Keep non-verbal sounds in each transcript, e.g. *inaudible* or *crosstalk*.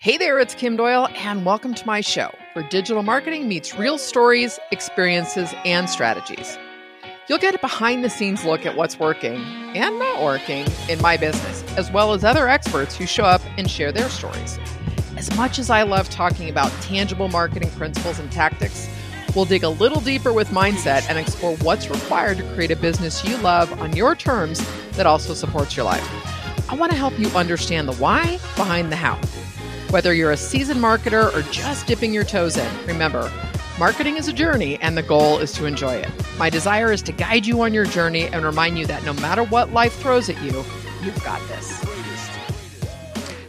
Hey there, it's Kim Doyle, and welcome to my show where digital marketing meets real stories, experiences, and strategies. You'll get a behind the scenes look at what's working and not working in my business, as well as other experts who show up and share their stories. As much as I love talking about tangible marketing principles and tactics, we'll dig a little deeper with mindset and explore what's required to create a business you love on your terms that also supports your life. I want to help you understand the why behind the how. Whether you're a seasoned marketer or just dipping your toes in, remember, marketing is a journey and the goal is to enjoy it. My desire is to guide you on your journey and remind you that no matter what life throws at you, you've got this.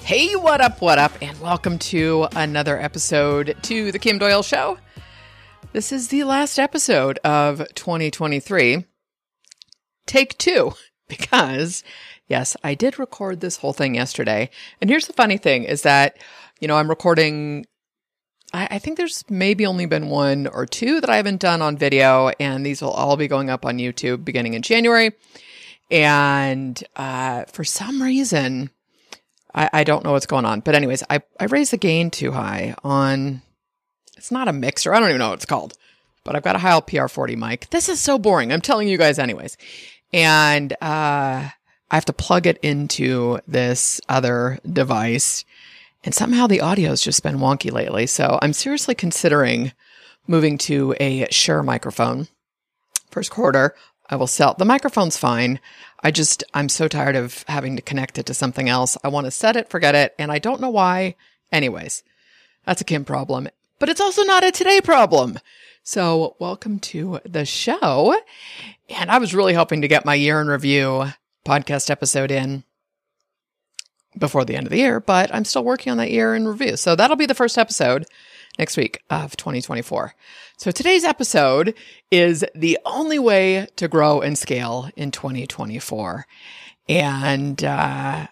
Hey, what up, what up, and welcome to another episode to The Kim Doyle Show. This is the last episode of 2023. Take two, *laughs* because Yes, I did record this whole thing yesterday. And here's the funny thing is that, you know, I'm recording, I, think there's maybe only been one or two that I haven't done on video, and these will all be going up on YouTube beginning in January. And uh, for some reason, I, I don't know what's going on. But, anyways, I, I raised the gain too high on, it's not a mixer. I don't even know what it's called, but I've got a Heil PR40 mic. This is so boring. I'm telling you guys, anyways. And, uh, I have to plug it into this other device. And somehow the audio has just been wonky lately. So I'm seriously considering moving to a Shure microphone. First quarter, I will sell. The microphone's fine. I just, I'm so tired of having to connect it to something else. I want to set it, forget it. And I don't know why. Anyways, that's a Kim problem, but it's also not a today problem. So welcome to the show. And I was really hoping to get my year in review podcast episode in before the end of the year, but I'm still working on that year in review. So that'll be the first episode next week of 2024. So today's episode is the only way to grow and scale in 2024. And, uh,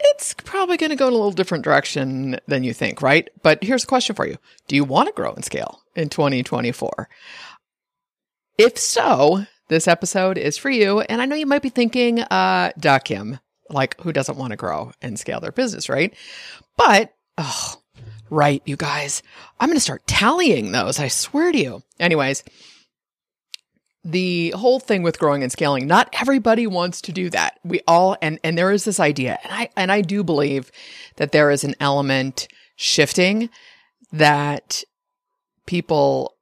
it's probably going to go in a little different direction than you think, right? But here's a question for you. Do you want to grow and scale in 2024? If so, this episode is for you. And I know you might be thinking, uh, duh, Kim, like who doesn't want to grow and scale their business, right? But, oh, right, you guys, I'm going to start tallying those. I swear to you. Anyways, the whole thing with growing and scaling, not everybody wants to do that. We all, and, and there is this idea, and I, and I do believe that there is an element shifting that people,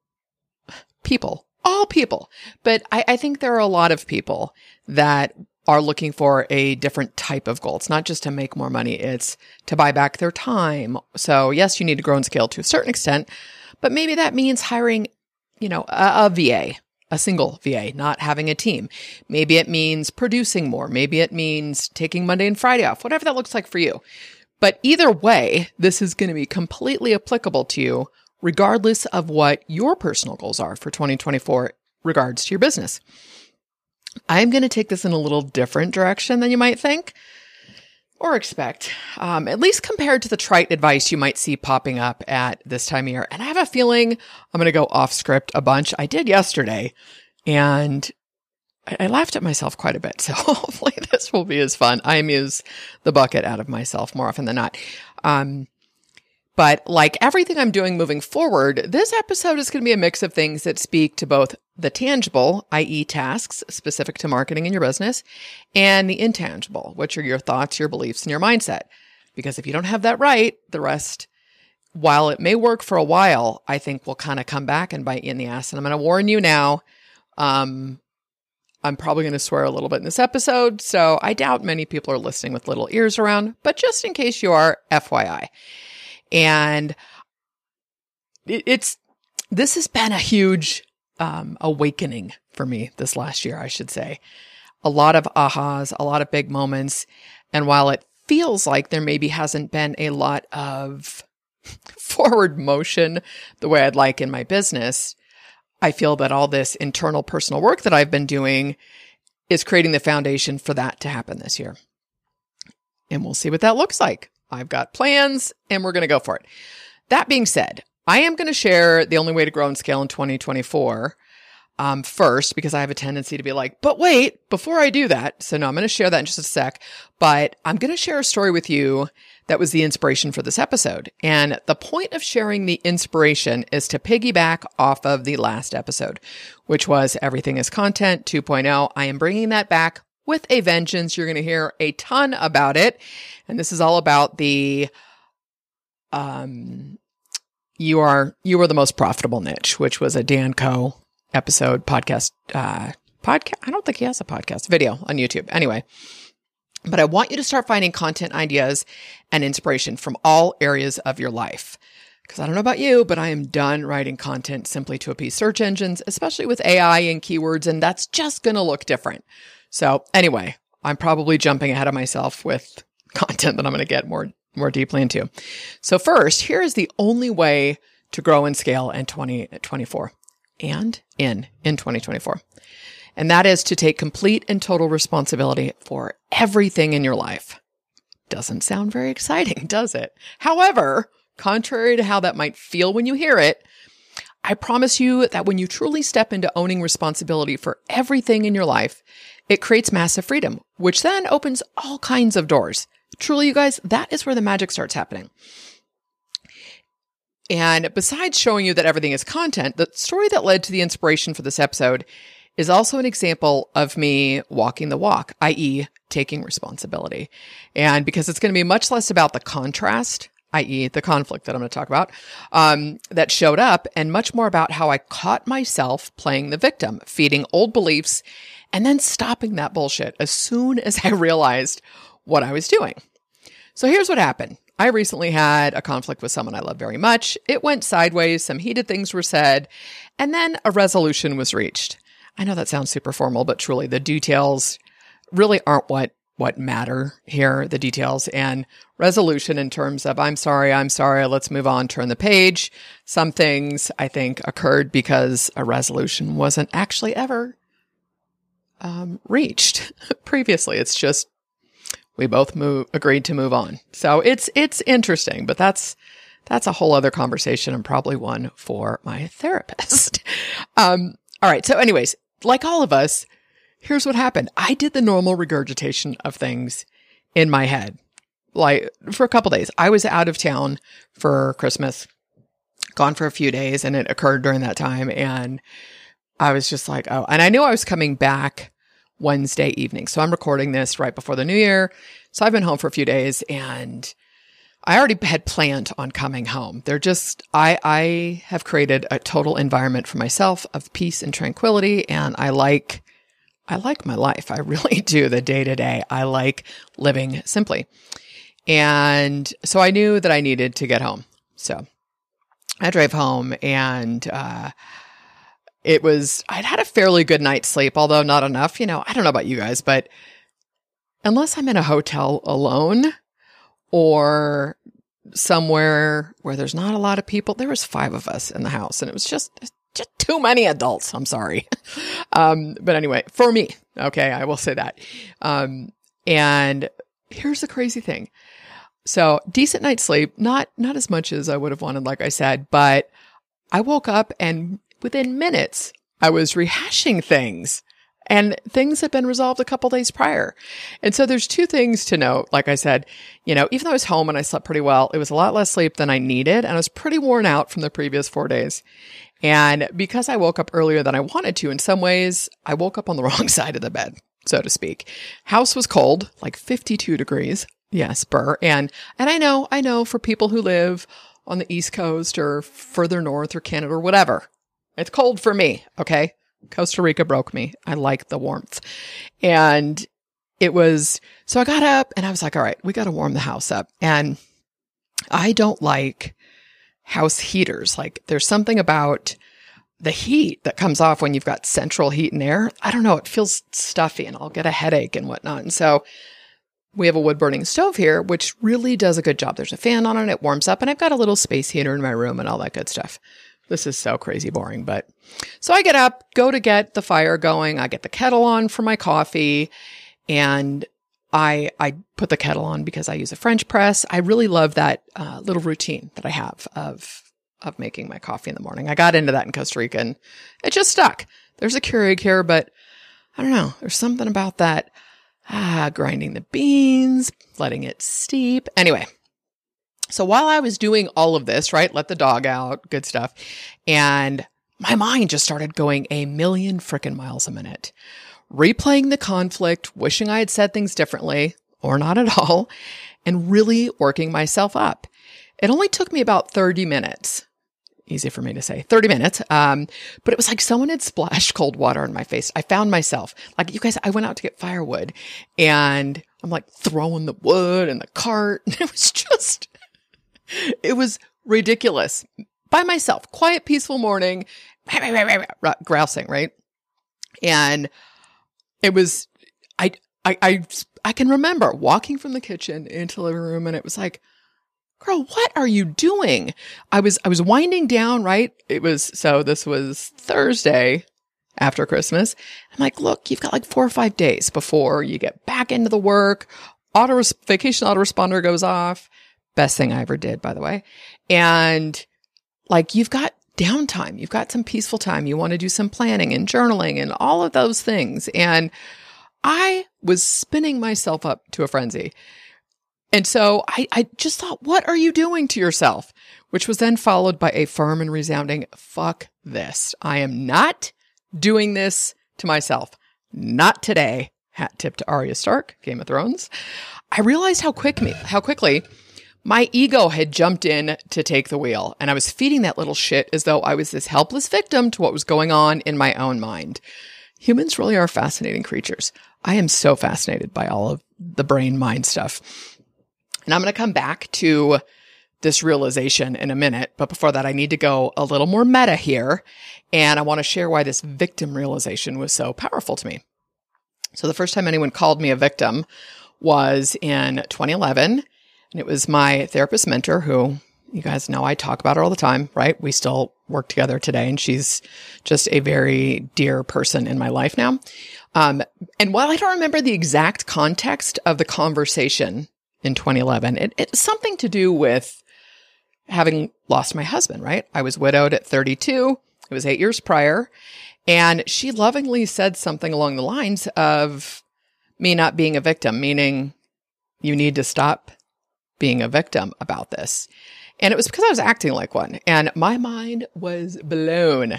people all people. But I, I think there are a lot of people that are looking for a different type of goal. It's not just to make more money, it's to buy back their time. So, yes, you need to grow and scale to a certain extent, but maybe that means hiring, you know, a, a VA, a single VA, not having a team. Maybe it means producing more. Maybe it means taking Monday and Friday off, whatever that looks like for you. But either way, this is going to be completely applicable to you regardless of what your personal goals are for 2024 regards to your business. I'm going to take this in a little different direction than you might think or expect, um, at least compared to the trite advice you might see popping up at this time of year. And I have a feeling I'm going to go off script a bunch. I did yesterday and I, I laughed at myself quite a bit. *laughs* So hopefully this will be as fun. I amuse the bucket out of myself more often than not. Um, but like everything I'm doing moving forward, this episode is going to be a mix of things that speak to both the tangible, i.e. tasks specific to marketing in your business, and the intangible, which are your thoughts, your beliefs, and your mindset. Because if you don't have that right, the rest, while it may work for a while, I think will kind of come back and bite you in the ass. And I'm going to warn you now. Um, I'm probably going to swear a little bit in this episode, so I doubt many people are listening with little ears around, but just in case you are, FYI. And it, it's, this has been a huge um, awakening for me this last year, I should say. A lot of ahas, a lot of big moments. And while it feels like there maybe hasn't been a lot of *laughs* forward motion the way I'd like in my business, I feel that all this internal personal work that I've been doing is creating the foundation for that to happen this year. And we'll see what that looks like. I've got plans and we're going to go for it. That being said, I am going to share the only way to grow and scale in 2024 um, first because I have a tendency to be like, but wait, before I do that. So no, I'm going to share that in just a sec, but I'm going to share a story with you that was the inspiration for this episode. And the point of sharing the inspiration is to piggyback off of the last episode, which was Everything is Content 2.0. I am bringing that back with a vengeance. You're going to hear a ton about it. And this is all about the, um, you are, you are the most profitable niche, which was a Dan Koe episode podcast, uh, podcast. I don't think he has a podcast video on YouTube. Anyway, but I want you to start finding content ideas and inspiration from all areas of your life. Because I don't know about you, but I am done writing content simply to appease search engines, especially with AI and keywords, and that's just going to look different. So anyway, I'm probably jumping ahead of myself with *laughs* content that I'm going to get more more deeply into. So first, here is the only way to grow and scale in 2024 and in in 2024. And that is to take complete and total responsibility for everything in your life. Doesn't sound very exciting, *laughs* does it? However, contrary to how that might feel when you hear it, I promise you that when you truly step into owning responsibility for everything in your life, it creates massive freedom, which then opens all kinds of doors. Truly, you guys, that is where the magic starts happening. And besides showing you that everything is content, the story that led to the inspiration for this episode is also an example of me walking the walk, i.e., taking responsibility. And because it's going to be much less about the contrast, i.e., the conflict that I'm going to talk about, um, that showed up, and much more about how I caught myself playing the victim, feeding old beliefs, and then stopping that bullshit as soon as I realized what I was doing. So here's what happened. I recently had a conflict with someone I love very much. It went sideways, some heated things were said, and then a resolution was reached. I know that sounds super formal, but truly the details really aren't what what matter here, the details and resolution in terms of I'm sorry, I'm sorry, let's move on, turn the page. Some things I think occurred because a resolution wasn't actually ever um, reached *laughs* previously. It's just we both move, agreed to move on. So it's it's interesting, but that's that's a whole other conversation and probably one for my therapist. *laughs* um, all right. So, anyways, like all of us, here's what happened. I did the normal regurgitation of things in my head, like for a couple days. I was out of town for Christmas, gone for a few days, and it occurred during that time. And I was just like, oh, and I knew I was coming back Wednesday evening. So I'm recording this right before the new year. So I've been home for a few days and I already had planned on coming home. They're just, I, I have created a total environment for myself of peace and tranquility. And I like, I like my life. I really *laughs* do the day to day. I like living simply. And so I knew that I needed to get home. So I drove home and, uh, it was, I'd had a fairly good night's sleep, although not enough. You know, I don't know about you guys, but unless I'm in a hotel alone, or somewhere where there's not a lot of people. There was five of us in the house and it was just, just too many adults. I'm sorry. *laughs* um, but anyway, for me, okay, I will say that. Um, and here's the crazy thing. So decent night's sleep, not, not as much as I would have wanted, like I said, but I woke up and within minutes, I was rehashing things and things had been resolved a couple days prior. And so there's two things to note. Like I said, you know, even though I was home and I slept pretty well, it was a lot less sleep than I needed. And I was pretty worn out from the previous four days. And because I woke up earlier than I wanted to, in some ways, I woke up on the *laughs* wrong side of the bed, so to speak. House was cold, like 52 degrees. Yes, burr. And, and I know, I know for people who live on the East Coast or further north or Canada or whatever, it's cold for me. Okay. Costa Rica broke me. I like the warmth. And it was, so I got up and I was like, all right, we got to warm the house up. And I don't like house heaters. Like there's something about the heat that comes off when you've got central heat and air. I don't know. It feels stuffy and I'll get a headache and whatnot. And so we have a wood burning stove here, which really does a good job. There's a fan on it. It warms up and I've got a little space heater in my room and all that good stuff. This is so crazy boring, but so I get up, go to get the fire going. I get the kettle on for my coffee and I, I put the kettle on because I use a French press. I really love that uh, little routine that I have of, of making my coffee in the morning. I got into that in Costa Rica and it just stuck. There's a Keurig here, but I don't know. There's something about that. Ah, grinding the beans, letting it steep. Anyway, So while I was doing all of this, right, let the dog out, good stuff, and my mind just started going a million freaking miles a minute, replaying the conflict, wishing I had said things differently or not at all, and really working myself up. It only took me about 30 minutes. Easy for me to say, 30 minutes. Um, but it was like someone had splashed *laughs* cold water on my face. I found myself, like you guys, I went out to get firewood and I'm like throwing the wood in the cart. *laughs* And it was just, *laughs* it was ridiculous by myself. Quiet, peaceful morning, *laughs* grousing, right? And it was, I, I, I, I can remember walking from the kitchen into the living room and it was like, girl, what are you doing? I was, I was winding down, right? It was, so this was Thursday after Christmas. I'm like, look, you've got like four or five days before you get back into the work. Auto vacation autoresponder goes off. Best thing I ever did, by the way. And like you've got downtime. You've got some peaceful time. You want to do some planning and journaling and all of those things. And I was spinning myself up to a frenzy. And so I, I just thought, what are you doing to yourself? Which was then followed by a firm and resounding, fuck this. I am not doing this to myself. Not today. Hat tip to Arya Stark, Game of Thrones. I realized how quick me, how quickly my ego had jumped in to take the wheel, and I was feeding that little shit as though I was this helpless victim to what was going on in my own mind. Humans really are fascinating creatures. I am so fascinated by all of the brain mind stuff. And I'm going to come back to this realization in a minute. But before that, I need to go a little more meta here. And I want to share why this victim realization was so powerful to me. So the first time anyone called me a victim was in 2011 and it was my therapist mentor who you guys know I talk about her all the time, right? We still work together today and she's just a very dear person in my life now. Um, and while I don't remember the exact context of the conversation in 2011, it, it's something to do with having lost my husband, right? I was widowed at 32. It was eight years prior. And she lovingly said something along the lines of me not being a victim, meaning you need to stop being a victim about this. And it was because I was acting like one and my mind was blown.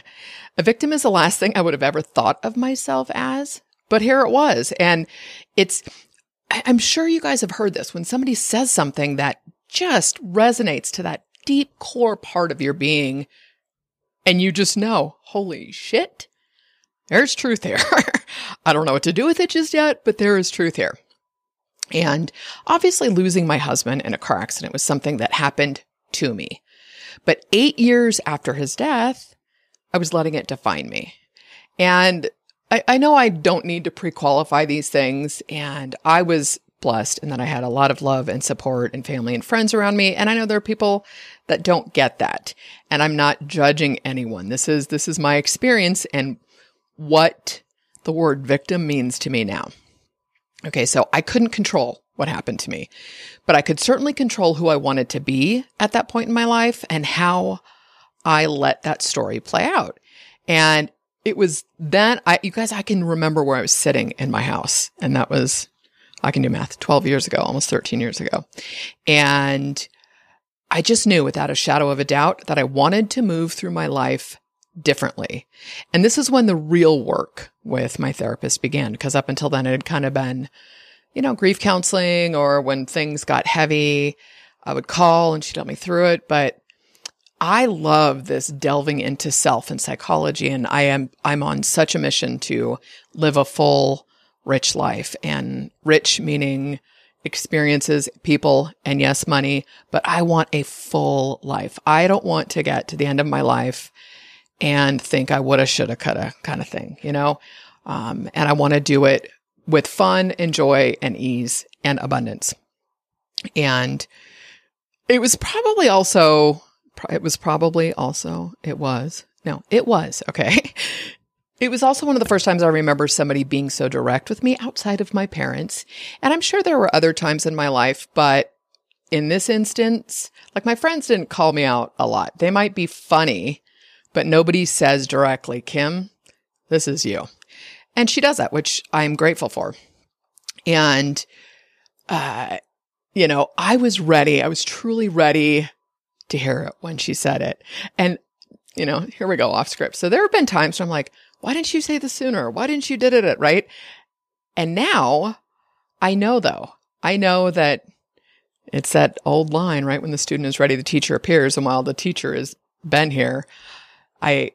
A victim is the last thing I would have ever thought of myself as, but here it was. And it's, I'm sure you guys have heard this when somebody says something that just resonates to that deep core part of your being and you just know, holy shit, there's truth here. *laughs* I don't know what to do with it just yet, but there is truth here. And obviously, losing my husband in a car accident was something that happened to me. But eight years after his death, I was letting it define me. And I, I know I don't need to pre qualify these things. And I was blessed in that I had a lot of love and support and family and friends around me. And I know there are people that don't get that. And I'm not judging anyone. This is, this is my experience and what the word victim means to me now. Okay, so I couldn't control what happened to me, but I could certainly control who I wanted to be at that point in my life and how I let that story play out. And it was then I, you guys, I can remember where I was sitting in my house and that was, I can do math, 12 years ago, almost 13 years ago. And I just knew without a shadow of a doubt that I wanted to move through my life differently. And this is when the real work with my therapist began, because up until then it had kind of been, you know, grief counseling or when things got heavy, I would call and she'd help me through it. But I love this delving into self and psychology. And I am, I'm on such a mission to live a full, rich life and rich meaning experiences, people, and yes, money, but I want a full life. I don't want to get to the end of my life and think I woulda, shoulda, coulda kind of thing, you know? Um, and I want to do it with fun and joy and ease and abundance. And it was probably also, it was probably also, it was, no, it was, okay. *laughs* It was also one of the first times I remember somebody being so direct with me outside of my parents. And I'm sure there were other times in my life, but in this instance, like my friends didn't call me out a lot. They might be funny, but nobody says directly, Kim, this is you. And she does that, which I'm grateful for. And, uh, you know, I was ready. I was truly ready to hear it when she said it. And, you know, here we go off script. So there have been times where I'm like, why didn't you say this sooner? Why didn't you did it? Right. And now I know though, I know that it's that old line, right? When the student is ready, the teacher appears. And while the teacher has been here, I,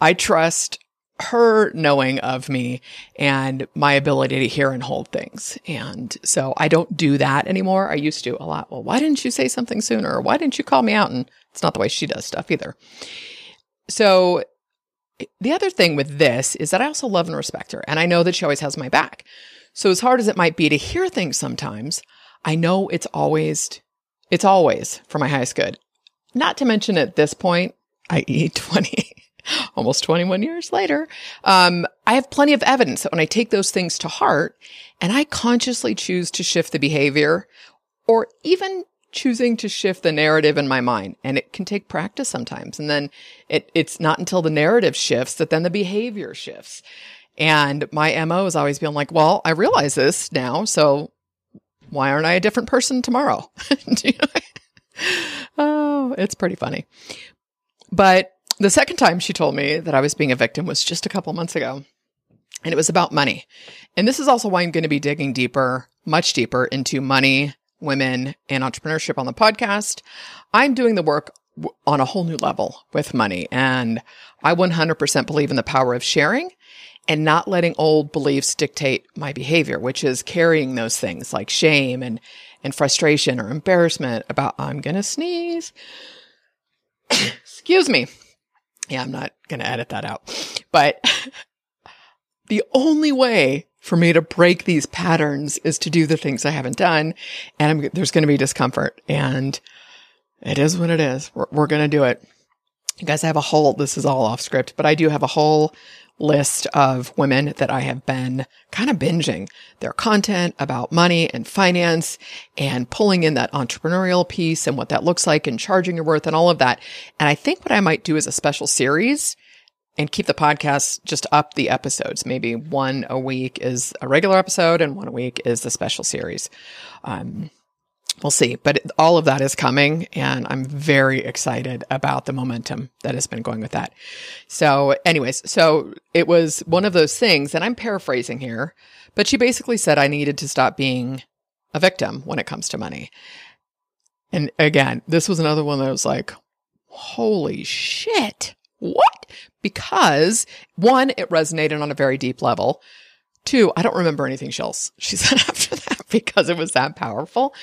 I trust her knowing of me and my ability to hear and hold things. And so I don't do that anymore. I used to a lot. Well, why didn't you say something sooner? Or why didn't you call me out? And it's not the way she does stuff either. So the other thing with this is that I also love and respect her. And I know that she always has my back. So as hard as it might be to hear things sometimes, I know it's always, it's always for my highest good. Not to mention at this point, i.e. *laughs* 20, almost 21 years later, um, I have plenty of evidence that when I take those things to heart and I consciously choose to shift the behavior or even choosing to shift the narrative in my mind and it can take practice sometimes and then it, it's not until the narrative shifts that then the behavior shifts. And my mo is always being like well i realize this now so why aren't i a different person tomorrow? *laughs* Oh it's pretty funny but the second time she told me that I was being a victim was just a couple months ago. And it was about money. And this is also why I'm going to be digging deeper, much deeper into money, women, and entrepreneurship on the podcast. I'm doing the work on a whole new level with money. And I 100% believe in the power of sharing and not letting old beliefs dictate my behavior, which is carrying those things like shame and, and frustration or embarrassment about I'm going to sneeze. *coughs* Excuse me. Yeah, I'm not going to edit that out. But *laughs* the only way for me to break these patterns is to do the things I haven't done. And I'm, there's going to be discomfort and it is what it is. We're, we're going to do it. You guys, I have a whole, this is all off script, but I do have a whole list of women that I have been kind of binging their content about money and finance and pulling in that entrepreneurial piece and what that looks like and charging your worth and all of that. And I think what I might do is a special series and keep the podcast just up the episodes. Maybe one a week is a regular episode and one a week is the special series. Um, we'll see. But all of that is coming, and I'm very excited about the momentum that has been going with that. So, anyways, so it was one of those things, and I'm paraphrasing here, but she basically said I needed to stop being a victim when it comes to money. And again, this was another one that was like, holy shit. What? Because one, it resonated on a very deep level. Two, I don't remember anything else she *laughs* said after that because it was that powerful.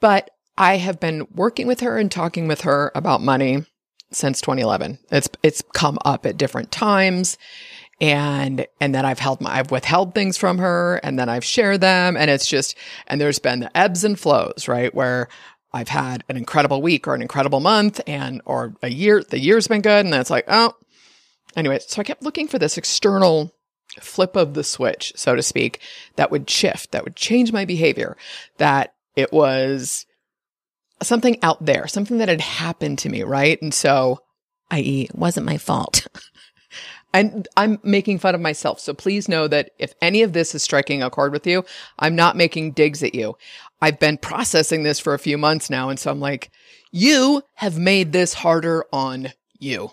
But I have been working with her and talking with her about money since 2011. It's it's come up at different times and and then I've held my I've withheld things from her and then I've shared them and it's just and there's been the ebbs and flows, right? Where I've had an incredible week or an incredible month and or a year the year's been good and then it's like, oh anyway, so I kept looking for this external flip of the switch, so to speak, that would shift, that would change my behavior, that it was something out there, something that had happened to me, right? And so, i.e., it wasn't my fault. *laughs* and I'm making fun of myself. So please know that if any of this is striking a chord with you, I'm not making digs at you. I've been processing this for a few months now. And so I'm like, you have made this harder on you.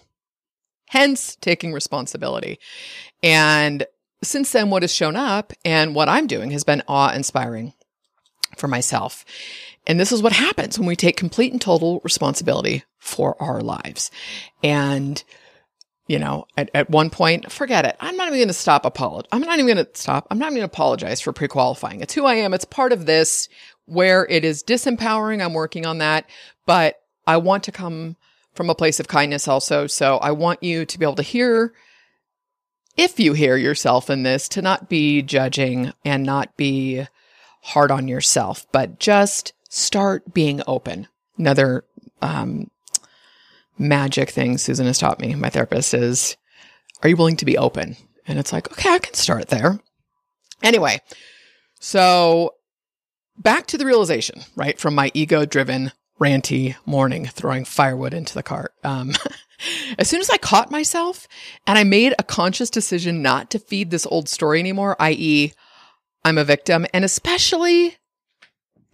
Hence taking responsibility. And since then, what has shown up and what I'm doing has been awe inspiring for myself. And this is what happens when we take complete and total responsibility for our lives. And, you know, at, at one point, forget it. I'm not even going to stop apologize. I'm not even going to stop. I'm not even going to apologize for pre-qualifying. It's who I am. It's part of this where it is disempowering. I'm working on that, but I want to come from a place of kindness also. So I want you to be able to hear if you hear yourself in this, to not be judging and not be hard on yourself, but just start being open. Another um, magic thing Susan has taught me, my therapist, is are you willing to be open? And it's like, okay, I can start there. Anyway, so back to the realization, right? From my ego driven, ranty morning, throwing firewood into the cart. Um, *laughs* as soon as I caught myself and I made a conscious decision not to feed this old story anymore, i.e., I'm a victim. And especially,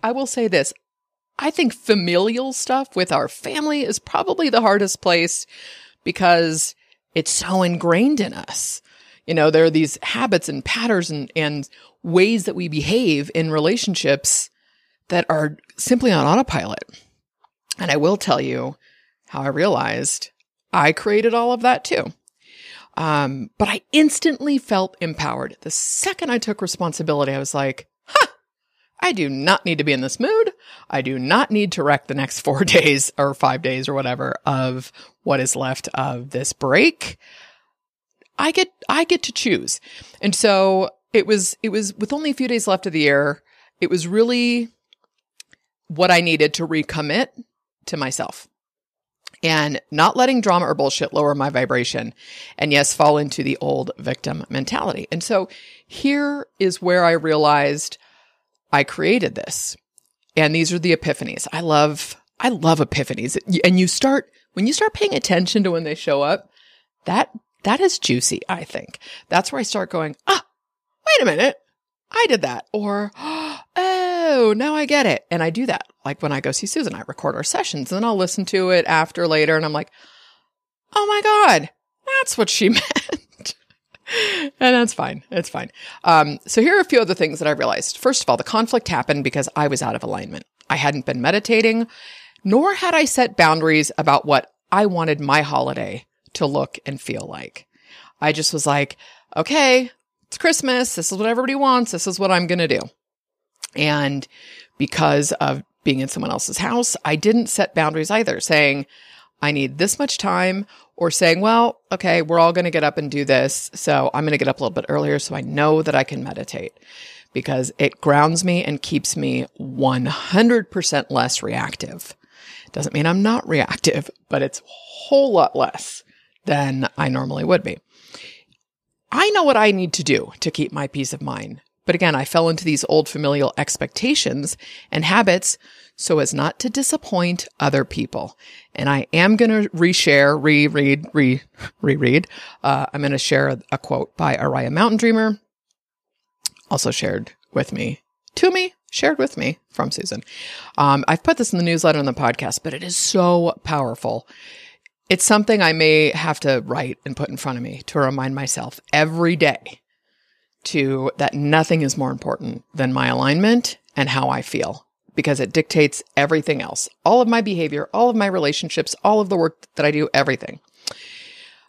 I will say this I think familial stuff with our family is probably the hardest place because it's so ingrained in us. You know, there are these habits and patterns and, and ways that we behave in relationships that are simply on autopilot. And I will tell you how I realized I created all of that too. Um, but I instantly felt empowered. The second I took responsibility, I was like, huh, I do not need to be in this mood. I do not need to wreck the next *laughs* four days or five days or whatever of what is left of this break. I get, I get to choose. And so it was, it was with only a few days left of the year. It was really what I needed to recommit to myself and not letting drama or bullshit lower my vibration. And yes, fall into the old victim mentality. And so here is where I realized I created this. And these are the epiphanies. I love, I love epiphanies. And you start, when you start paying attention to when they show up, that, that is juicy, I think. That's where I start going, ah, wait a minute. I did that. Or, oh, *gasps* now I get it. And I do that. Like when I go see Susan, I record our sessions and then I'll listen to it after later. And I'm like, oh my God, that's what she *laughs* meant. and that's fine. It's fine. Um, so here are a few other things that I realized. First of all, the conflict happened because I was out of alignment. I hadn't been meditating, nor had I set boundaries about what I wanted my holiday to look and feel like. I just was like, okay, it's Christmas. This is what everybody wants. This is what I'm going to do. And because of being in someone else's house, I didn't set boundaries either, saying, I need this much time, or saying, well, okay, we're all going to get up and do this. So I'm going to get up a little bit earlier so I know that I can meditate because it grounds me and keeps me 100% less reactive. Doesn't mean I'm not reactive, but it's a whole lot less than I normally would be. I know what I need to do to keep my peace of mind. But again, I fell into these old familial expectations and habits so as not to disappoint other people. And I am going to reshare, reread, re reread. Uh, I'm going to share a, a, quote by Oriah Mountain Dreamer, also shared with me, to me, shared with me from Susan. Um, I've put this in the newsletter and the podcast, but it is so powerful. It's something I may have to write and put in front of me to remind myself every day to that nothing is more important than my alignment and how I feel because it dictates everything else. All of my behavior, all of my relationships, all of the work that I do, everything.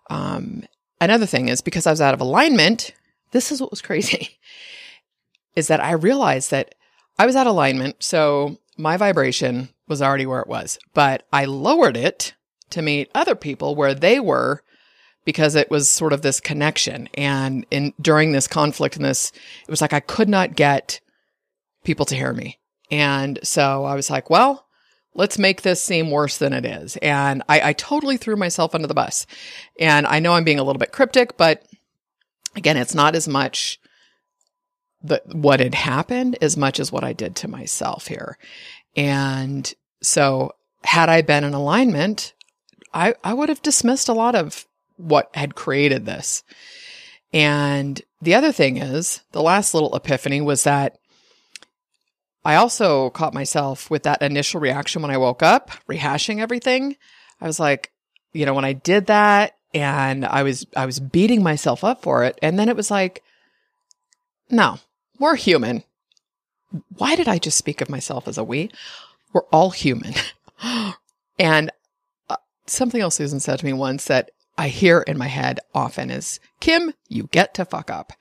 Um, another thing is because I was out of alignment, this is what was *laughs* crazy is that I realized that I was out of alignment. So my vibration was already where it was, but I lowered it to meet other people where they were because it was sort of this connection. And in during this conflict and this, it was like I could not get people to hear me. And so I was like, well, let's make this seem worse than it is. And I, I totally threw myself under the bus. And I know I'm being a little bit cryptic, but again, it's not as much the what had happened as much as what I did to myself here. And so had I been in alignment, I, I would have dismissed a lot of what had created this. And the other thing is, the last little epiphany was that I also caught myself with that initial reaction when I woke up, rehashing everything. I was like, you know, when I did that and I was, I was beating myself up for it. And then it was like, no, we're human. Why did I just speak of myself as a we? We're all human. *gasps* and uh, something else Susan said to me once that I hear in my head often is, Kim, you get to fuck up.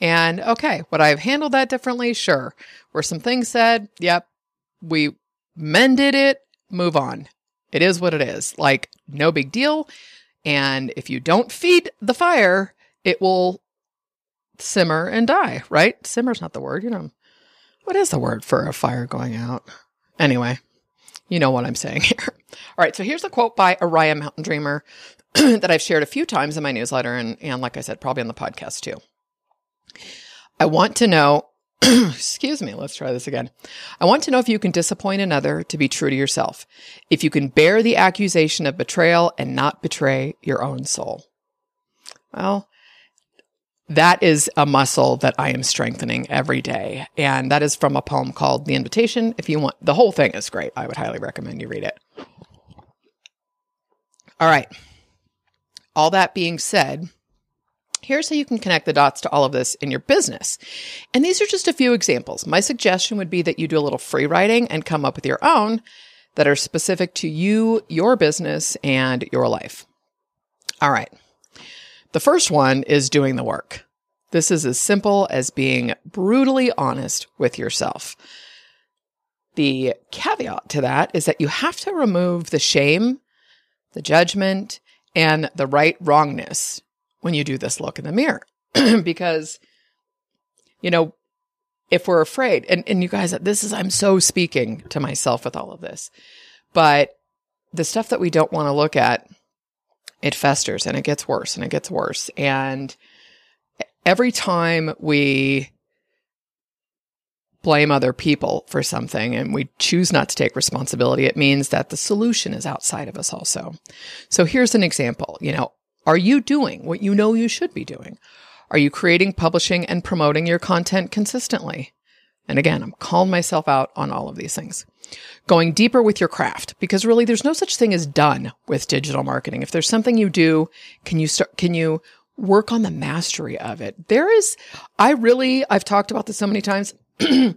And okay, would I have handled that differently? Sure. Were some things said? Yep. We mended it, move on. It is what it is. Like, no big deal. And if you don't feed the fire, it will simmer and die, right? Simmer's not the word, you know. What is the word for a fire going out? Anyway, you know what I'm saying *laughs* here. All right, so here's a quote by Oriah Mountain Dreamer *clears throat* that I've shared a few times in my newsletter and, and like I said, probably on the podcast too. I want to know, *clears throat* excuse me, let's try this again. I want to know if you can disappoint another to be true to yourself, if you can bear the accusation of betrayal and not betray your own soul. Well, that is a muscle that I am strengthening every day. And that is from a poem called The Invitation. If you want, the whole thing is great. I would highly recommend you read it. All right. All that being said, here's how you can connect the dots to all of this in your business. And these are just a few examples. My suggestion would be that you do a little free writing and come up with your own that are specific to you, your business, and your life. All right. The first one is doing the work. This is as simple as being brutally honest with yourself. The caveat to that is that you have to remove the shame, the judgment, and the right wrongness when you do this look in the mirror. *clears throat* because, you know, if we're afraid, and, and you guys, this is, I'm so speaking to myself with all of this, but the stuff that we don't want to look at it festers and it gets worse and it gets worse. And every time we blame other people for something and we choose not to take responsibility, it means that the solution is outside of us also. So here's an example. You know, are you doing what you know you should be doing? Are you creating, publishing, and promoting your content consistently? And again, I'm calling myself out on all of these things going deeper with your craft because really there's no such thing as done with digital marketing. If there's something you do, can you start, can you work on the mastery of it? There is, I really, I've talked about this so many times. *clears throat*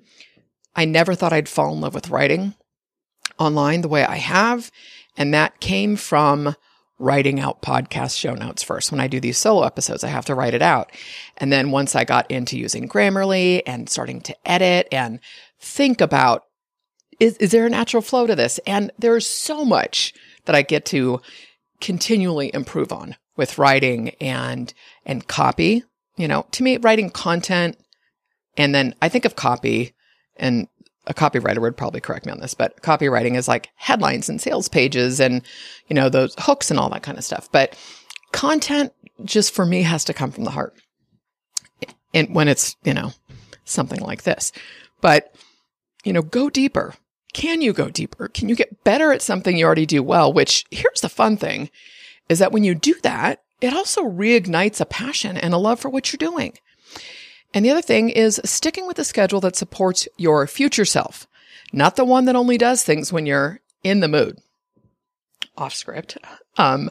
I never thought I'd fall in love with writing online the way I have. And that came from writing out podcast show notes first. When I do these solo episodes, I have to write it out. And then once I got into using Grammarly and starting to edit and think about is, is there a natural flow to this? And there's so much that I get to continually improve on with writing and, and copy. You know, to me, writing content and then I think of copy and a copywriter would probably correct me on this, but copywriting is like headlines and sales pages and, you know, those hooks and all that kind of stuff. But content just for me has to come from the heart. And when it's, you know, something like this, but, you know, go deeper. Can you go deeper? Can you get better at something you already do well? Which here's the fun thing is that when you do that, it also reignites a passion and a love for what you're doing. And the other thing is sticking with a schedule that supports your future self, not the one that only does things when you're in the mood. Off script. Um,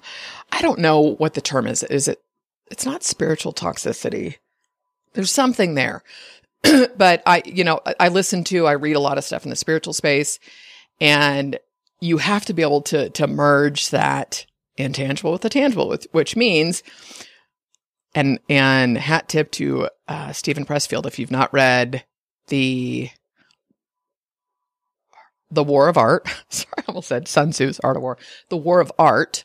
I don't know what the term is. Is it, it's not spiritual toxicity. There's something there. *clears throat* but I, you know, I listen to, I read a lot of stuff in the spiritual space and you have to be able to, to merge that intangible with the tangible, with, which means, and, and hat tip to, uh, Steven Pressfield. If you've not read the, the War of Art, *laughs* sorry, I almost said Sun Tzu's Art of War, the War of Art,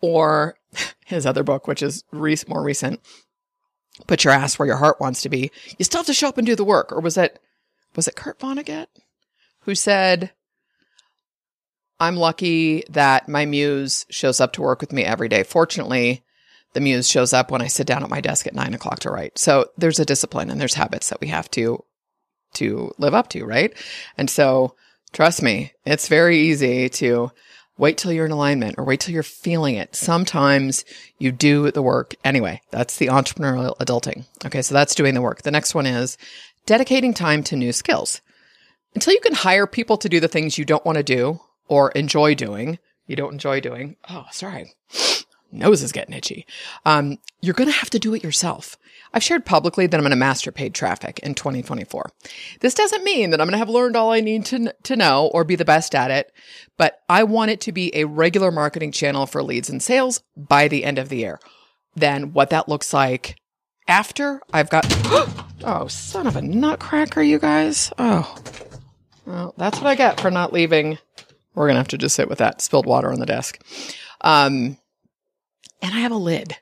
or *laughs* his other book, which is re- more recent, put your ass where your heart wants to be, you still have to show up and do the work. Or was it, was it Kurt Vonnegut who said, I'm lucky that my muse shows up to work with me every day. Fortunately, the muse shows up when I sit down at my desk at nine o'clock to write. So there's a discipline and there's habits that we have to, to live up to, right? And so trust me, it's very easy to Wait till you're in alignment or wait till you're feeling it. Sometimes you do the work anyway. That's the entrepreneurial adulting. Okay. So that's doing the work. The next one is dedicating time to new skills. Until you can hire people to do the things you don't want to do or enjoy doing, you don't enjoy doing. Oh, sorry. Nose is getting itchy. Um, you're going to have to do it yourself. I've shared publicly that I'm going to master paid traffic in 2024. This doesn't mean that I'm going to have learned all I need to, to know or be the best at it, but I want it to be a regular marketing channel for leads and sales by the end of the year. Then what that looks like after I've got, *gasps* oh, son of a nutcracker, you guys. Oh, well, that's what I get for not leaving. We're going to have to just sit with that spilled water on the desk. Um, and I have a lid.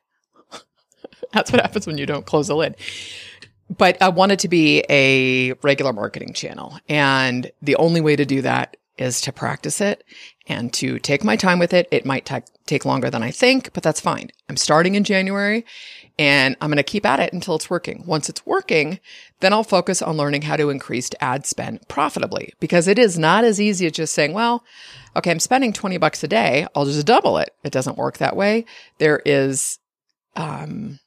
That's what happens when you don't close a lid. But I want it to be a regular marketing channel. And the only way to do that is to practice it and to take my time with it. It might t- take longer than I think, but that's fine. I'm starting in January and I'm going to keep at it until it's working. Once it's working, then I'll focus on learning how to increase ad spend profitably because it is not as easy as just saying, well, okay, I'm spending 20 bucks a day. I'll just double it. It doesn't work that way. There is, um,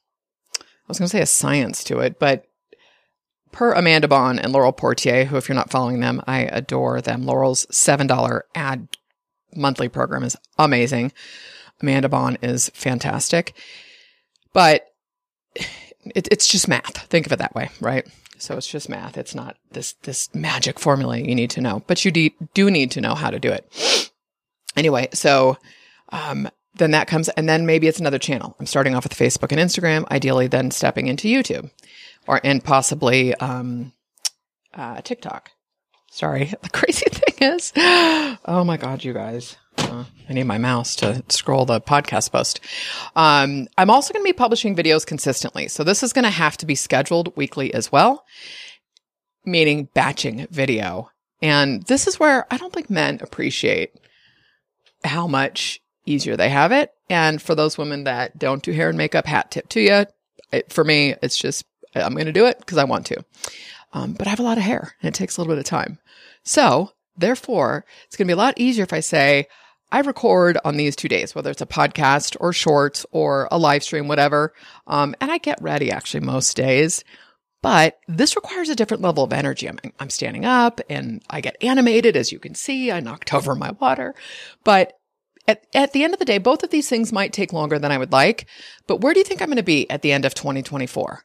I was going to say a science to it, but per Amanda Bond and Laurel Portié, who, if you're not following them, I adore them. Laurel's $7 ad monthly program is amazing. Amanda Bond is fantastic, but it, it's just math. Think of it that way, right? So it's just math. It's not this this magic formula you need to know, but you de- do need to know how to do it. Anyway, so um, then that comes, and then maybe it's another channel. I'm starting off with Facebook and Instagram, ideally, then stepping into YouTube, or and possibly um, uh, TikTok. Sorry, *laughs* the crazy thing is, *gasps* oh my god, you guys. Uh, I need my mouse to scroll the podcast post. Um, I'm also going to be publishing videos consistently. So this is going to have to be scheduled weekly as well, meaning batching video. And this is where I don't think men appreciate how much easier they have it. And for those women that don't do hair and makeup, hat tip to you. It, for me, it's just, I'm going to do it because I want to. Um, but I have a lot of hair and it takes a little bit of time. So therefore, it's going to be a lot easier if I say, I record on these two days, whether it's a podcast or shorts or a live stream, whatever. Um, and I get ready actually most days. But this requires a different level of energy. I'm, I'm standing up and I get animated, as you can see. I knocked over my water. But at, at the end of the day, both of these things might take longer than I would like. But where do you think I'm going to be at the end of 2024?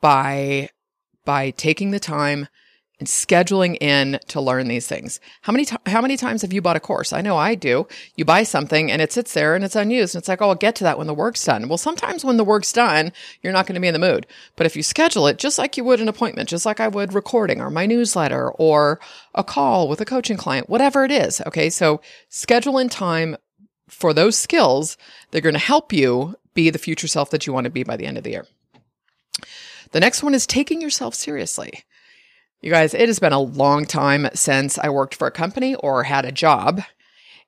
By, by taking the time scheduling in to learn these things. How many, t- how many times have you bought a course? I know I do. You buy something and it sits there and it's unused. And it's like, oh, I'll get to that when the work's done. Well, sometimes when the work's done, you're not going to be in the mood. But if you schedule it just like you would an appointment, just like I would recording or my newsletter or a call with a coaching client, whatever it is. Okay. So schedule in time for those skills. They're going to help you be the future self that you want to be by the end of the year. The next one is taking yourself seriously. You guys, it has been a long time since I worked for a company or had a job.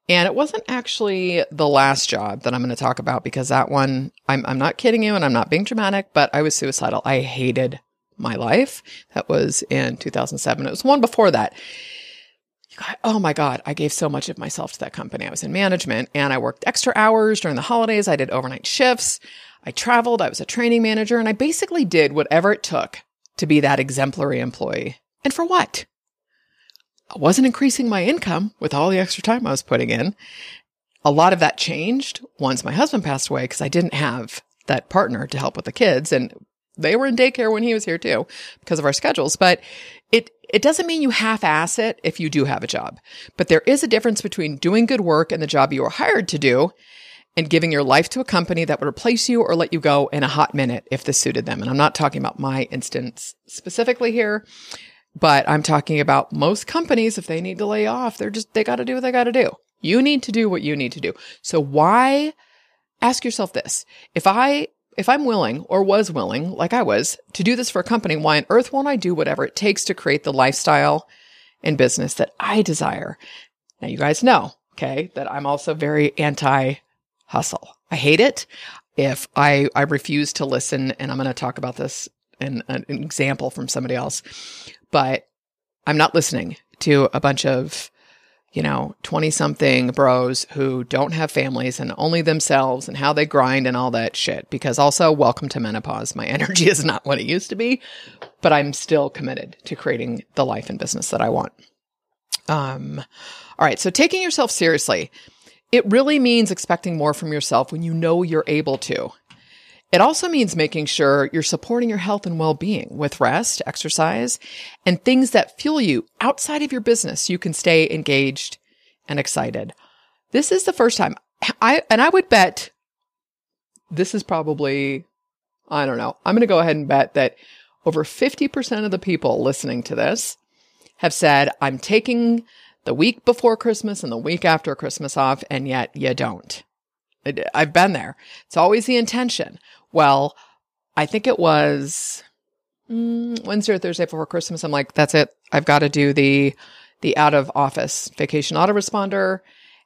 And it wasn't actually the last job that I'm going to talk about because that one, I'm, I'm not kidding you and I'm not being dramatic, but I was suicidal. I hated my life. That was in 2007. It was one before that. Oh my God, I gave so much of myself to that company. I was in management and I worked extra hours during the holidays. I did overnight shifts. I traveled. I was a training manager and I basically did whatever it took to be that exemplary employee. And for what? I wasn't increasing my income with all the extra time I was putting in. A lot of that changed once my husband passed away because I didn't have that partner to help with the kids and they were in daycare when he was here too because of our schedules. But it, it doesn't mean you half ass it if you do have a job, but there is a difference between doing good work and the job you were hired to do and giving your life to a company that would replace you or let you go in a hot minute if this suited them. And I'm not talking about my instance specifically here. But I'm talking about most companies, if they need to lay off, they're just, they got to do what they got to do. You need to do what you need to do. So why ask yourself this? If I, if I'm willing or was willing, like I was, to do this for a company, why on earth won't I do whatever it takes to create the lifestyle and business that I desire? Now you guys know, okay, that I'm also very anti hustle. I hate it. If I, I refuse to listen, and I'm going to talk about this in an example from somebody else but I'm not listening to a bunch of, you know, 20 something bros who don't have families and only themselves and how they grind and all that shit. Because also, welcome to menopause. My *laughs* energy is not what it used to be, but I'm still committed to creating the life and business that I want. Um, all right. So taking yourself seriously, it really means expecting more from yourself when you know you're able to. It also means making sure you're supporting your health and well-being with rest, exercise, and things that fuel you outside of your business so you can stay engaged and excited. This is the first time I, and I would bet this is probably, I don't know, I'm going to go ahead and bet that over 50% of the people listening to this have said, I'm taking the week before Christmas and the week after Christmas off, and yet you don't. I've been there. It's always the intention. Well, I think it was mm, Wednesday or Thursday before Christmas. I'm like, that's it. I've got to do the the out of office vacation autoresponder,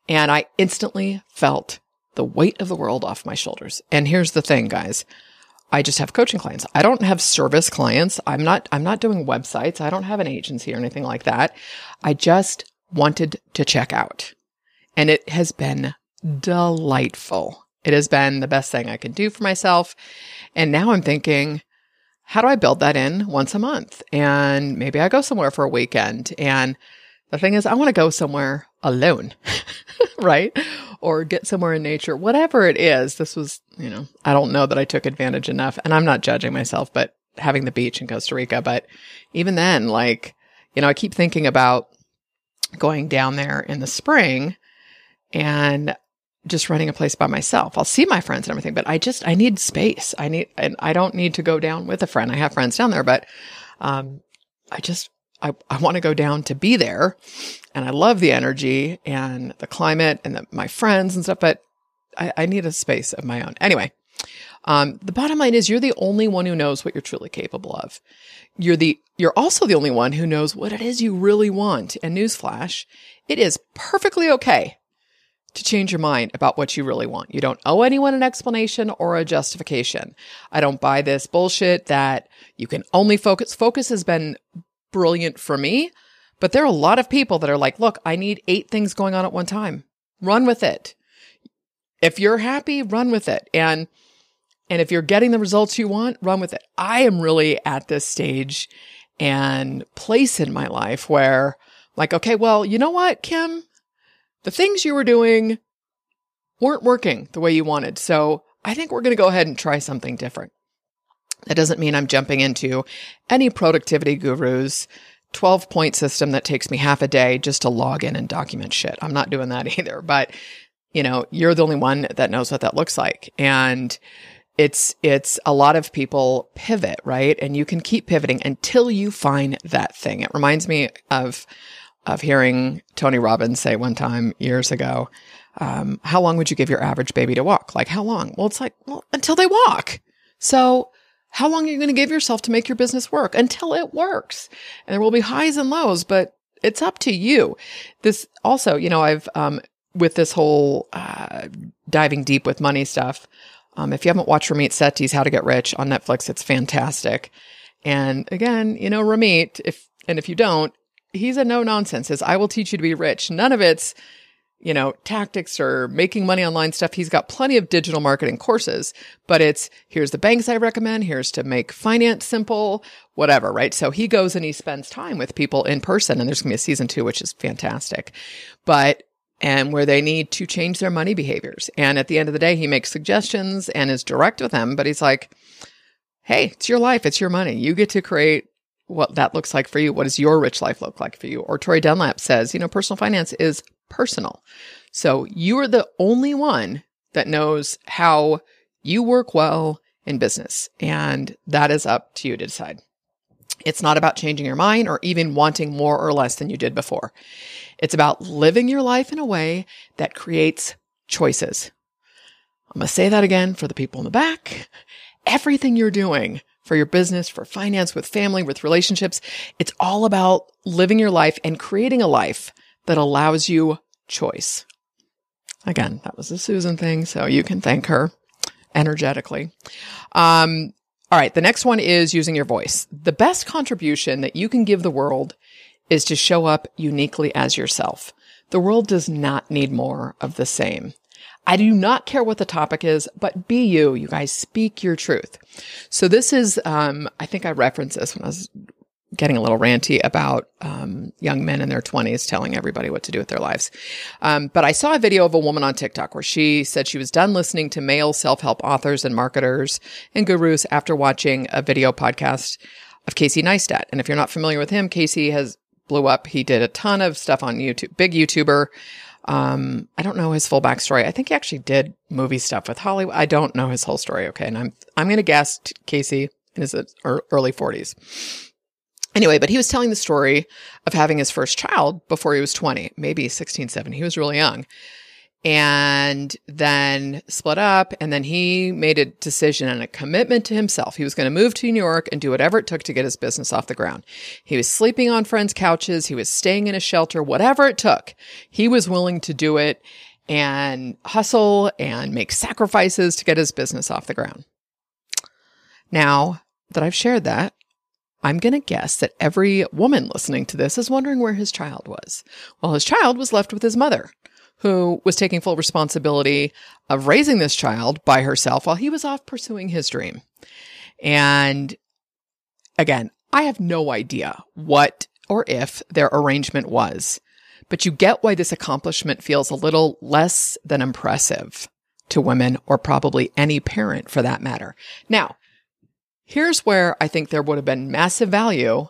and I instantly felt the weight of the world off my shoulders. And here's the thing, guys. I just have coaching clients. I don't have service clients. I'm not I'm not doing websites. I don't have an agency or anything like that. I just wanted to check out. And it has been delightful It has been the best thing I can do for myself. And now I'm thinking, how do I build that in once a month? And maybe I go somewhere for a weekend. And the thing is, I want to go somewhere alone, *laughs* right? Or get somewhere in nature, whatever it is. This was, you know, I don't know that I took advantage enough. And I'm not judging myself, but having the beach in Costa Rica. But even then, like, you know, I keep thinking about going down there in the spring and just running a place by myself. I'll see my friends and everything, but I just I need space. I need and I don't need to go down with a friend. I have friends down there, but um I just I, I want to go down to be there and I love the energy and the climate and the, my friends and stuff, but I, I need a space of my own. Anyway, um, the bottom line is you're the only one who knows what you're truly capable of. You're the, you're also the only one who knows what it is you really want. And newsflash, it is perfectly okay to change your mind about what you really want. You don't owe anyone an explanation or a justification. I don't buy this bullshit that you can only focus. Focus has been brilliant for me, but there are a lot of people that are like, look, I need eight things going on at one time. Run with it. If you're happy, run with it. And and if you're getting the results you want, run with it. I am really at this stage and place in my life where like, okay, well, you know what, Kim? The things you were doing weren't working the way you wanted. So I think we're going to go ahead and try something different. That doesn't mean I'm jumping into any productivity gurus 12 point system that takes me half a day just to log in and document shit. I'm not doing that *laughs* either, but you know, you're the only one that knows what that looks like. And it's it's a lot of people pivot right and you can keep pivoting until you find that thing it reminds me of of hearing tony robbins say one time years ago um, how long would you give your average baby to walk? Like how long? Well it's like well until they walk. So how long are you going to give yourself to make your business work? Until it works. And there will be highs and lows but it's up to you. This also you know i've um, with this whole uh, diving deep with money stuff um, if you haven't watched Ramit Sethi's How to Get Rich on Netflix, it's fantastic. And again, you know, Ramit, if, and if you don't, he's a no nonsense. Says, I will teach you to be rich. None of it's, you know, tactics or making money online stuff. He's got plenty of digital marketing courses, but it's here's the banks I recommend. Here's to make finance simple, whatever, right? So he goes and he spends time with people in person and there's going to be a season two, which is fantastic. But and where they need to change their money behaviors. And at the end of the day, he makes suggestions and is direct with them, but he's like, Hey, it's your life. It's your money. You get to create what that looks like for you. What does your rich life look like for you? Or Tori Dunlap says, you know, personal finance is personal. So you are the only one that knows how you work well in business. And that is up to you to decide. It's not about changing your mind or even wanting more or less than you did before. It's about living your life in a way that creates choices. I'm going to say that again for the people in the back. Everything you're doing for your business, for finance, with family, with relationships, it's all about living your life and creating a life that allows you choice. Again, that was a Susan thing, so you can thank her energetically. Um, all right, the next one is using your voice. The best contribution that you can give the world is to show up uniquely as yourself. The world does not need more of the same. I do not care what the topic is, but be you. You guys speak your truth. So this is, um, I think I referenced this when I was getting a little ranty about um, young men in their 20s telling everybody what to do with their lives. Um, but I saw a video of a woman on TikTok where she said she was done listening to male self help authors and marketers and gurus after watching a video podcast of Casey Neistat. And if you're not familiar with him, Casey has blew up. He did a ton of stuff on YouTube, big YouTuber. Um, I don't know his full backstory. I think he actually did movie stuff with Hollywood. I don't know his whole story. Okay. And I'm, I'm going to guess Casey in his early forties. Anyway, but he was telling the story of having his first child before he was 20, maybe 16, 17. He was really young and then split up. And then he made a decision and a commitment to himself. He was going to move to New York and do whatever it took to get his business off the ground. He was sleeping on friends' couches. He was staying in a shelter, whatever it took. He was willing to do it and hustle and make sacrifices to get his business off the ground. Now that I've shared that, I'm going to guess that every woman listening to this is wondering where his child was. Well, his child was left with his mother who was taking full responsibility of raising this child by herself while he was off pursuing his dream. And again, I have no idea what or if their arrangement was, but you get why this accomplishment feels a little less than impressive to women or probably any parent for that matter. Now, here's where I think there would have been massive value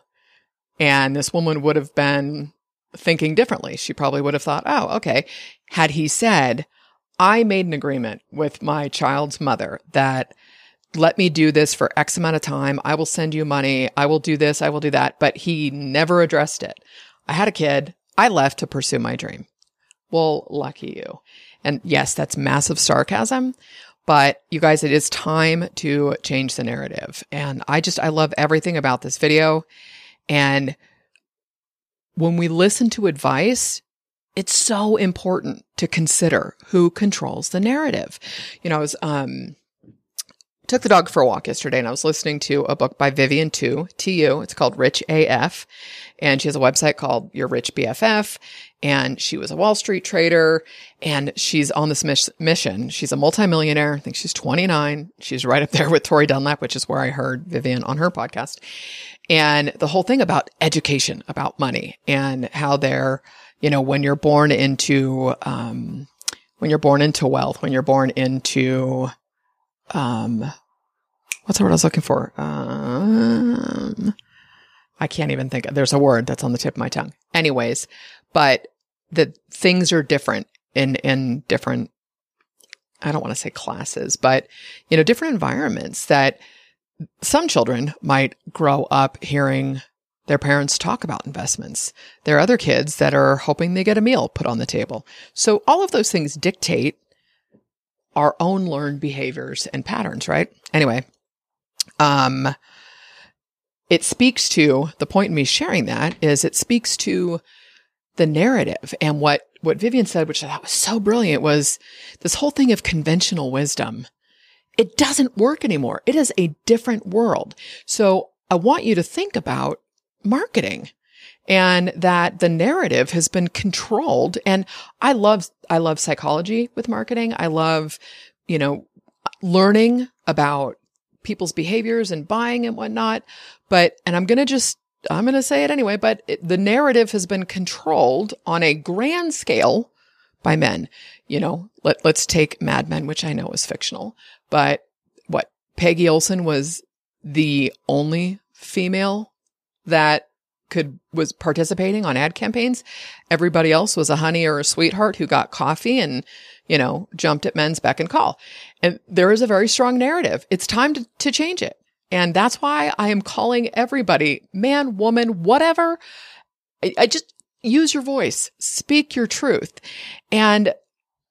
and this woman would have been thinking differently. She probably would have thought, oh, okay. Had he said, I made an agreement with my child's mother that let me do this for X amount of time. I will send you money. I will do this. I will do that. But he never addressed it. I had a kid. I left to pursue my dream. Well, lucky you. And yes, that's massive sarcasm, but you guys, it is time to change the narrative. And I just, I love everything about this video. And when we listen to advice, it's so important to consider who controls the narrative. You know, I was, um, took the dog for a walk yesterday and I was listening to a book by Vivian Tu, T-U. It's called Rich AF. And she has a website called Your Rich BFF. And she was a Wall Street trader and she's on this mis- mission. She's a multimillionaire. I think she's 29. She's right up there with Tori Dunlap, which is where I heard Vivian on her podcast. And the whole thing about education, about money and how they're, you know, when you're born into, um, when you're born into wealth, when you're born into, um, what's the word I was looking for? Um, I can't even think. There's a word that's on the tip of my tongue. Anyways, but the things are different in, in different, I don't want to say classes, but, you know, different environments that some children might grow up hearing their parents talk about investments. There are other kids that are hoping they get a meal put on the table. So all of those things dictate our own learned behaviors and patterns, right? Anyway, um, it speaks to the point in me sharing that is it speaks to the narrative and what, what Vivian said, which I thought was so brilliant was this whole thing of conventional wisdom. It doesn't work anymore. It is a different world. So I want you to think about marketing and that the narrative has been controlled. And I love, I love psychology with marketing. I love, you know, learning about people's behaviors and buying and whatnot. But, and I'm going to just, I'm going to say it anyway, but it, the narrative has been controlled on a grand scale by men. You know, let, let's take Mad Men, which I know is fictional, but what Peggy Olson was the only female that could was participating on ad campaigns. Everybody else was a honey or a sweetheart who got coffee and, you know, jumped at men's beck and call. And there is a very strong narrative. It's time to, to change it. And that's why I am calling everybody, man, woman, whatever. I, I just use your voice, speak your truth. And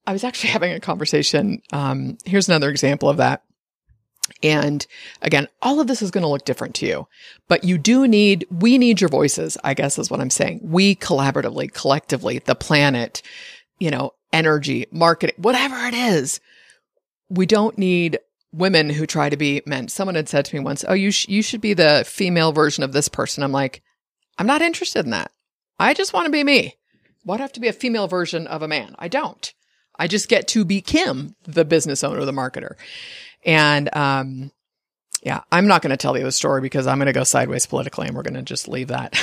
I was actually *laughs* having a conversation. Um, here's another example of that. And again, all of this is going to look different to you, but you do need, we need your voices, I guess is what I'm saying. We collaboratively, collectively, the planet, you know, energy, marketing, whatever it is. We don't need women who try to be men. Someone had said to me once, Oh, you, sh- you should be the female version of this person. I'm like, I'm not interested in that. I just want to be me. Why do I have to be a female version of a man? I don't. I just get to be Kim, the business owner, the marketer. And, um, yeah, I'm not going to tell you the story because I'm going to go sideways politically and we're going to just leave that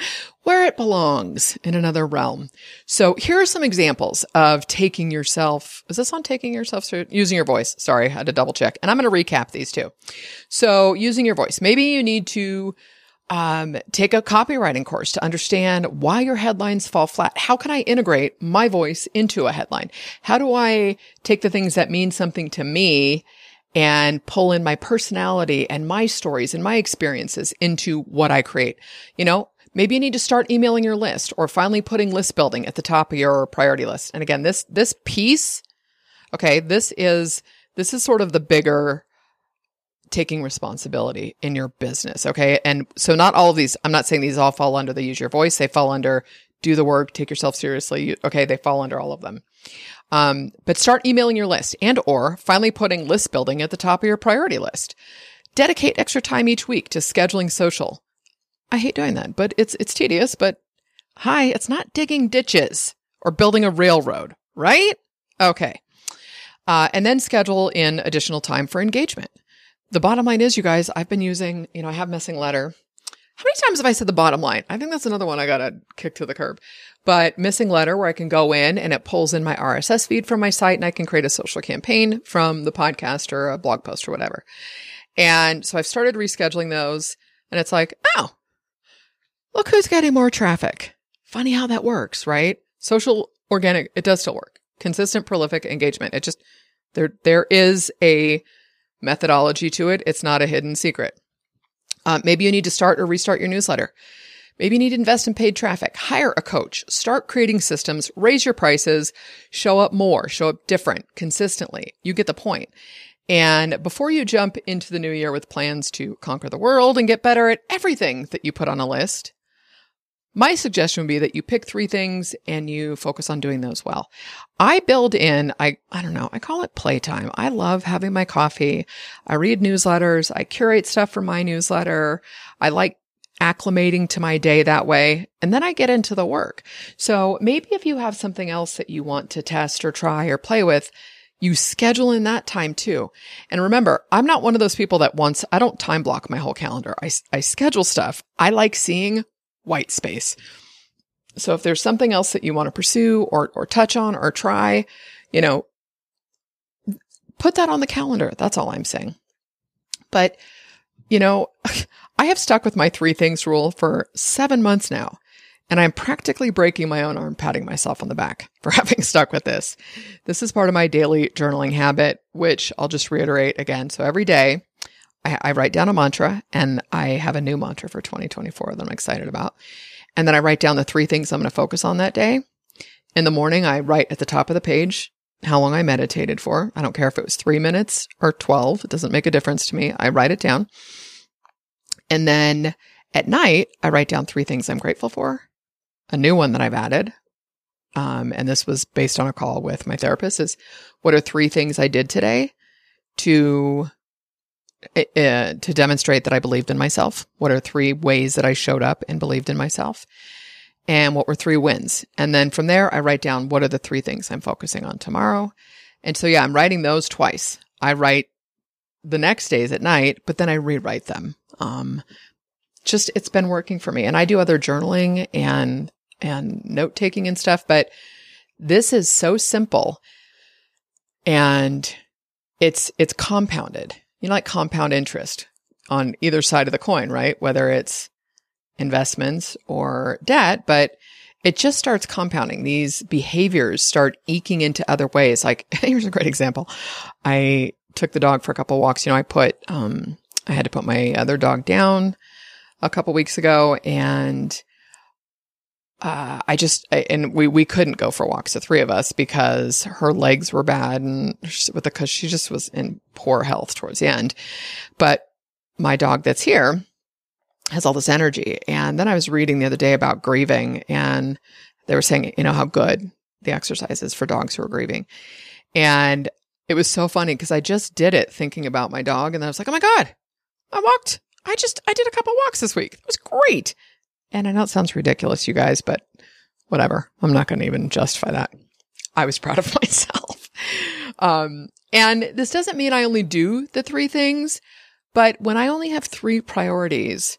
*laughs* where it belongs in another realm. So here are some examples of taking yourself. Is this on taking yourself using your voice? Sorry, I had to double check. And I'm going to recap these two. So using your voice, maybe you need to um, take a copywriting course to understand why your headlines fall flat. How can I integrate my voice into a headline? How do I take the things that mean something to me and pull in my personality and my stories and my experiences into what I create? You know, maybe you need to start emailing your list or finally putting list building at the top of your priority list. And again, this, this piece, okay, this is, this is sort of the bigger taking responsibility in your business. Okay. And so not all of these, I'm not saying these all fall under the use your voice. They fall under do the work, take yourself seriously. Okay. They fall under all of them. Um, but start emailing your list and or finally putting list building at the top of your priority list. Dedicate extra time each week to scheduling social. I hate doing that, but it's, it's tedious, but hi, it's not digging ditches or building a railroad, right? Okay. Uh, and then schedule in additional time for engagement. The bottom line is, you guys, I've been using, you know, I have Missinglettr. How many times have I said the bottom line? I think that's another one I got to kick to the curb. But Missinglettr where I can go in and it pulls in my RSS feed from my site and I can create a social campaign from the podcast or a blog post or whatever. And so I've started rescheduling those and it's like, oh, look who's getting more traffic. Funny how that works, right? Social organic, it does still work. Consistent, prolific engagement. It just, there, there is a methodology to it. It's not a hidden secret. Uh, maybe you need to start or restart your newsletter. Maybe you need to invest in paid traffic, hire a coach, start creating systems, raise your prices, show up more, show up different, consistently. You get the point. And before you jump into the new year with plans to conquer the world and get better at everything that you put on a list, my suggestion would be that you pick three things and you focus on doing those well. I build in, I, I don't know, I call it playtime. I love having my coffee. I read newsletters. I curate stuff for my newsletter. I like acclimating to my day that way. And then I get into the work. So maybe if you have something else that you want to test or try or play with, you schedule in that time too. And remember, I'm not one of those people that wants, I don't time block my whole calendar. I, I schedule stuff. I like seeing white space. So if there's something else that you want to pursue or, or touch on or try, you know, put that on the calendar. That's all I'm saying. But, you know, *laughs* I have stuck with my three things rule for seven months now, and I'm practically breaking my own arm patting myself on the back *laughs* for having stuck with this. This is part of my daily journaling habit, which I'll just reiterate again. So every day, I, I write down a mantra, and I have a new mantra for 2024 that I'm excited about. And then I write down the three things I'm going to focus on that day. In the morning, I write at the top of the page how long I meditated for. I don't care if it was three minutes or 12. It doesn't make a difference to me. I write it down. And then at night, I write down three things I'm grateful for. A new one that I've added. Um, and this was based on a call with my therapist is what are three things I did today to uh, to demonstrate that I believed in myself? What are three ways that I showed up and believed in myself? And what were three wins? And then from there, I write down what are the three things I'm focusing on tomorrow. And so, yeah, I'm writing those twice. I write the next days at night, but then I rewrite them. Um, just it's been working for me, and I do other journaling and and note taking and stuff, but this is so simple, and it's it's compounded. You like compound interest on either side of the coin, right? Whether it's investments or debt, but it just starts compounding. These behaviors start eking into other ways. Like *laughs* here's a great example. I took the dog for a couple walks. You know, I put, um, I had to put my other dog down a couple weeks ago and, uh, I just, I, and we, we couldn't go for walks, the three of us, because her legs were bad and with the, cause she just was in poor health towards the end. But my dog that's here has all this energy. And then I was reading the other day about grieving and they were saying, you know, how good the exercise is for dogs who are grieving. And it was so funny because I just did it thinking about my dog. And then I was like, oh my God, I walked. I just, I did a couple walks this week. It was great. And I know it sounds ridiculous, you guys, but whatever. I'm not going to even justify that. I was proud of *laughs* myself. Um, and this doesn't mean I only do the three things, but when I only have three priorities,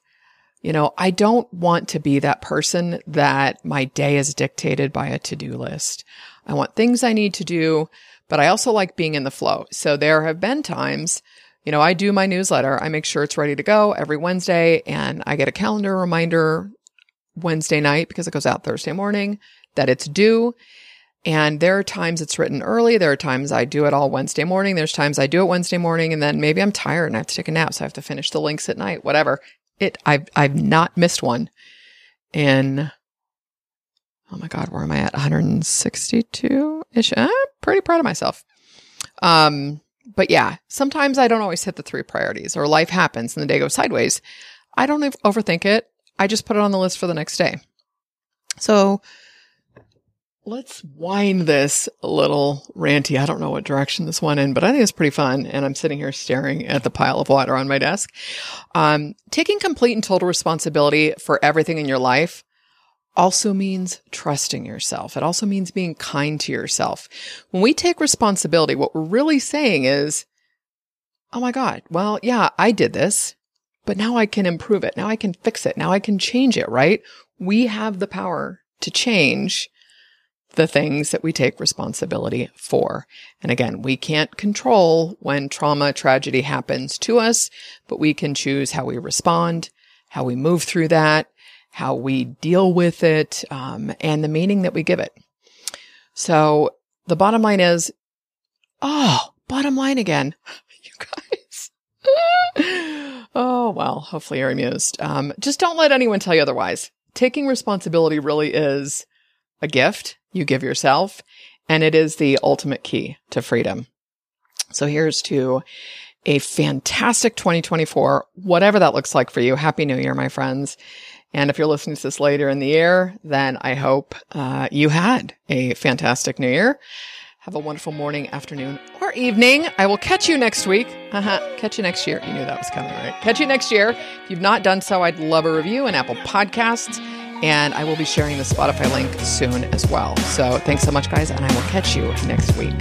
you know, I don't want to be that person that my day is dictated by a to do list. I want things I need to do but I also like being in the flow. So there have been times, you know, I do my newsletter. I make sure it's ready to go every Wednesday and I get a calendar reminder Wednesday night because it goes out Thursday morning that it's due. And there are times it's written early. There are times I do it all Wednesday morning. There's times I do it Wednesday morning and then maybe I'm tired and I have to take a nap. So I have to finish the links at night, whatever. It, I've, I've not missed one in oh my God, where am I at? 162 ish. I'm pretty proud of myself. Um, but yeah, sometimes I don't always hit the three priorities or life happens and the day goes sideways. I don't overthink it. I just put it on the list for the next day. So let's wind this little ranty. I don't know what direction this went in, but I think it's pretty fun. And I'm sitting here staring at the pile of water on my desk. Um, taking complete and total responsibility for everything in your life also means trusting yourself. It also means being kind to yourself. When we take responsibility, what we're really saying is, Oh my God. Well, yeah, I did this, but now I can improve it. Now I can fix it. Now I can change it, right? We have the power to change the things that we take responsibility for. And again, we can't control when trauma, tragedy happens to us, but we can choose how we respond, how we move through that, how we deal with it, um, and the meaning that we give it. So the bottom line is, oh, bottom line again, *laughs* you guys. *laughs* oh, well, hopefully you're amused. Um, just don't let anyone tell you otherwise. Taking responsibility really is a gift you give yourself, and it is the ultimate key to freedom. So here's to a fantastic 2024, whatever that looks like for you. Happy New Year, my friends. And if you're listening to this later in the year, then I hope uh, you had a fantastic New Year. Have a wonderful morning, afternoon, evening. I will catch you next week. Uh-huh. Catch you next year. You knew that was coming, right? Catch you next year. If you've not done so, I'd love a review in Apple Podcasts. And I will be sharing the Spotify link soon as well. So thanks so much, guys, and I will catch you next week.